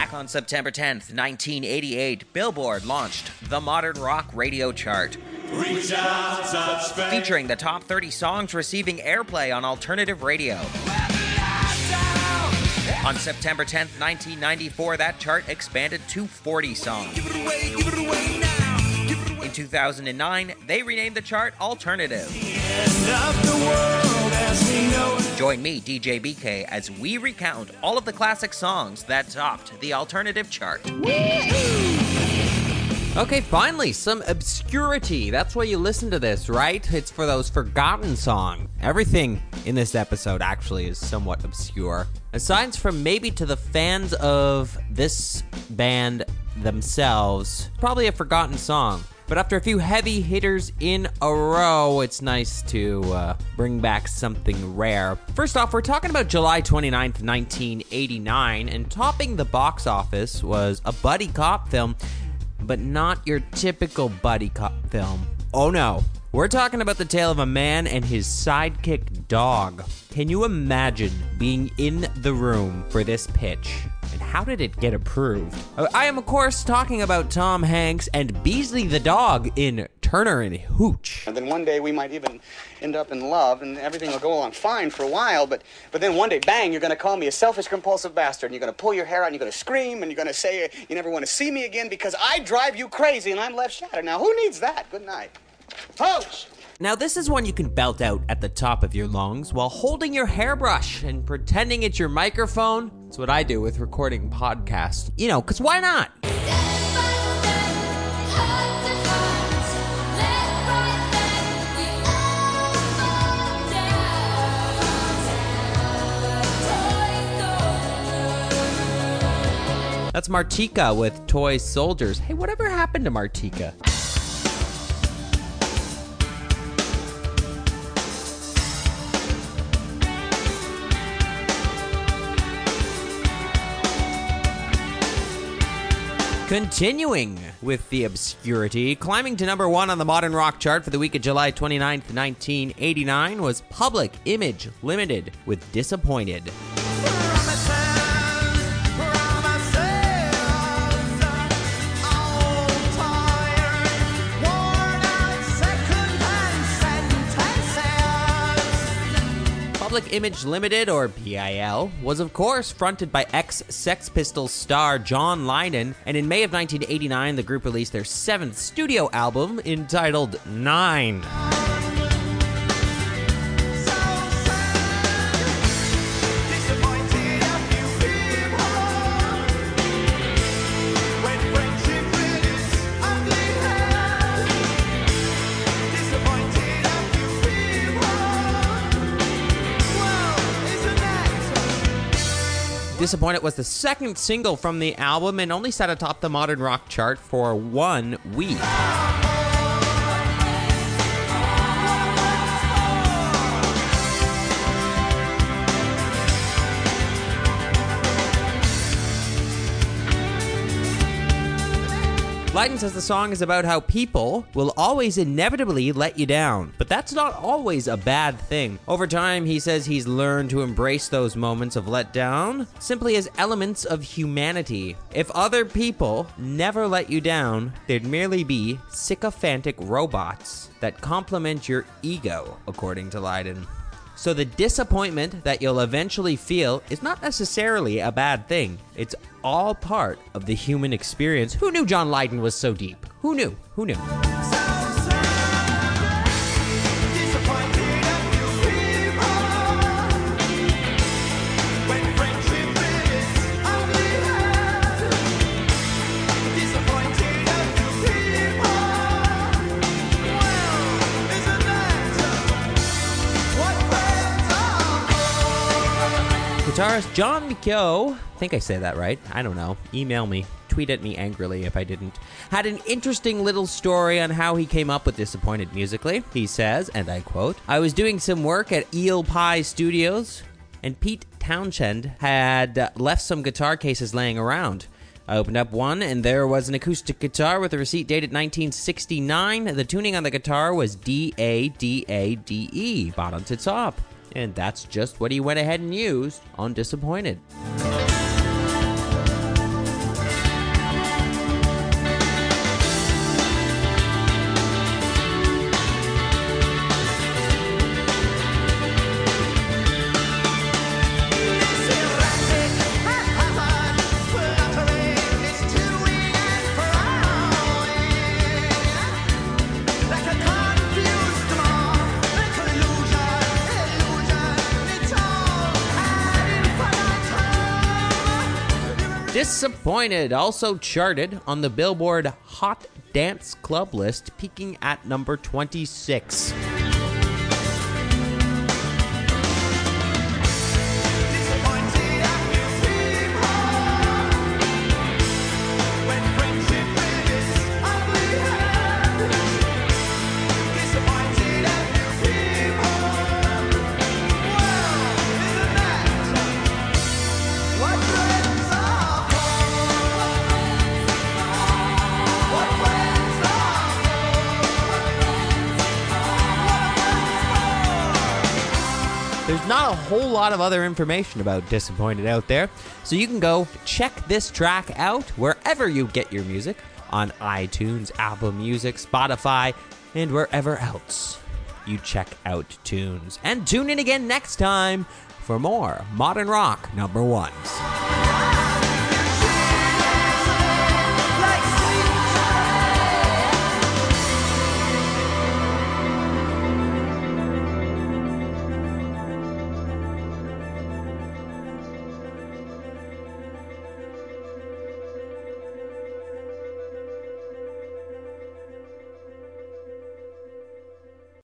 Back on September 10th, 1988, Billboard launched the Modern Rock Radio Chart. Featuring the top 30 songs receiving airplay on alternative radio. On September 10th, 1994, that chart expanded to 40 songs. In 2009, they renamed the chart Alternative. Join me, DJ BK, as we recount all of the classic songs that topped the alternative chart. Okay, finally, some obscurity. That's why you listen to this, right? It's for those forgotten songs. Everything in this episode actually is somewhat obscure. Aside from maybe to the fans of this band themselves, probably a forgotten song. But after a few heavy hitters in a row, it's nice to uh, bring back something rare. First off, we're talking about July 29th, 1989, and topping the box office was a buddy cop film, but not your typical buddy cop film. Oh no. We're talking about the tale of a man and his sidekick dog. Can you imagine being in the room for this pitch? How did it get approved? I am, of course, talking about Tom Hanks and Beasley the dog in Turner and Hooch. And then one day we might even end up in love and everything will go along fine for a while, but, but then one day, bang, you're going to call me a selfish, compulsive bastard and you're going to pull your hair out and you're going to scream and you're going to say you never want to see me again because I drive you crazy and I'm left shattered. Now, who needs that? Good night. Hooch! Now, this is one you can belt out at the top of your lungs while holding your hairbrush and pretending it's your microphone. It's what I do with recording podcasts. You know, because why not? That's Martika with Toy Soldiers. Hey, whatever happened to Martika? Continuing with the obscurity, climbing to number one on the modern rock chart for the week of July 29th, 1989 was Public Image Limited with Disappointed. Public Image Limited, or PIL, was of course fronted by ex Sex Pistols star John Lydon, and in May of 1989, the group released their seventh studio album entitled Nine. Disappointed was the second single from the album and only sat atop the modern rock chart for one week. Lydon says the song is about how people will always inevitably let you down, but that's not always a bad thing. Over time, he says he's learned to embrace those moments of letdown simply as elements of humanity. If other people never let you down, they'd merely be sycophantic robots that complement your ego, according to Lydon. So the disappointment that you'll eventually feel is not necessarily a bad thing. It's all part of the human experience. Who knew John Lydon was so deep? Who knew? Who knew? Guitarist John McGeoch, I think I say that right. I don't know. Email me. Tweet at me angrily if I didn't. Had an interesting little story on how he came up with Disappointed musically. He says, and I quote, I was doing some work at Eel Pie Studios, and Pete Townshend had uh, left some guitar cases laying around. I opened up one, and there was an acoustic guitar with a receipt dated 1969. The tuning on the guitar was D A D A D E, bottom to top. And that's just what he went ahead and used on Disappointed. Disappointed also charted on the Billboard Hot Dance Club list, peaking at number 26. There's not a whole lot of other information about Disappointed out there, so you can go check this track out wherever you get your music on iTunes, Apple Music, Spotify, and wherever else you check out tunes. And tune in again next time for more modern rock number ones.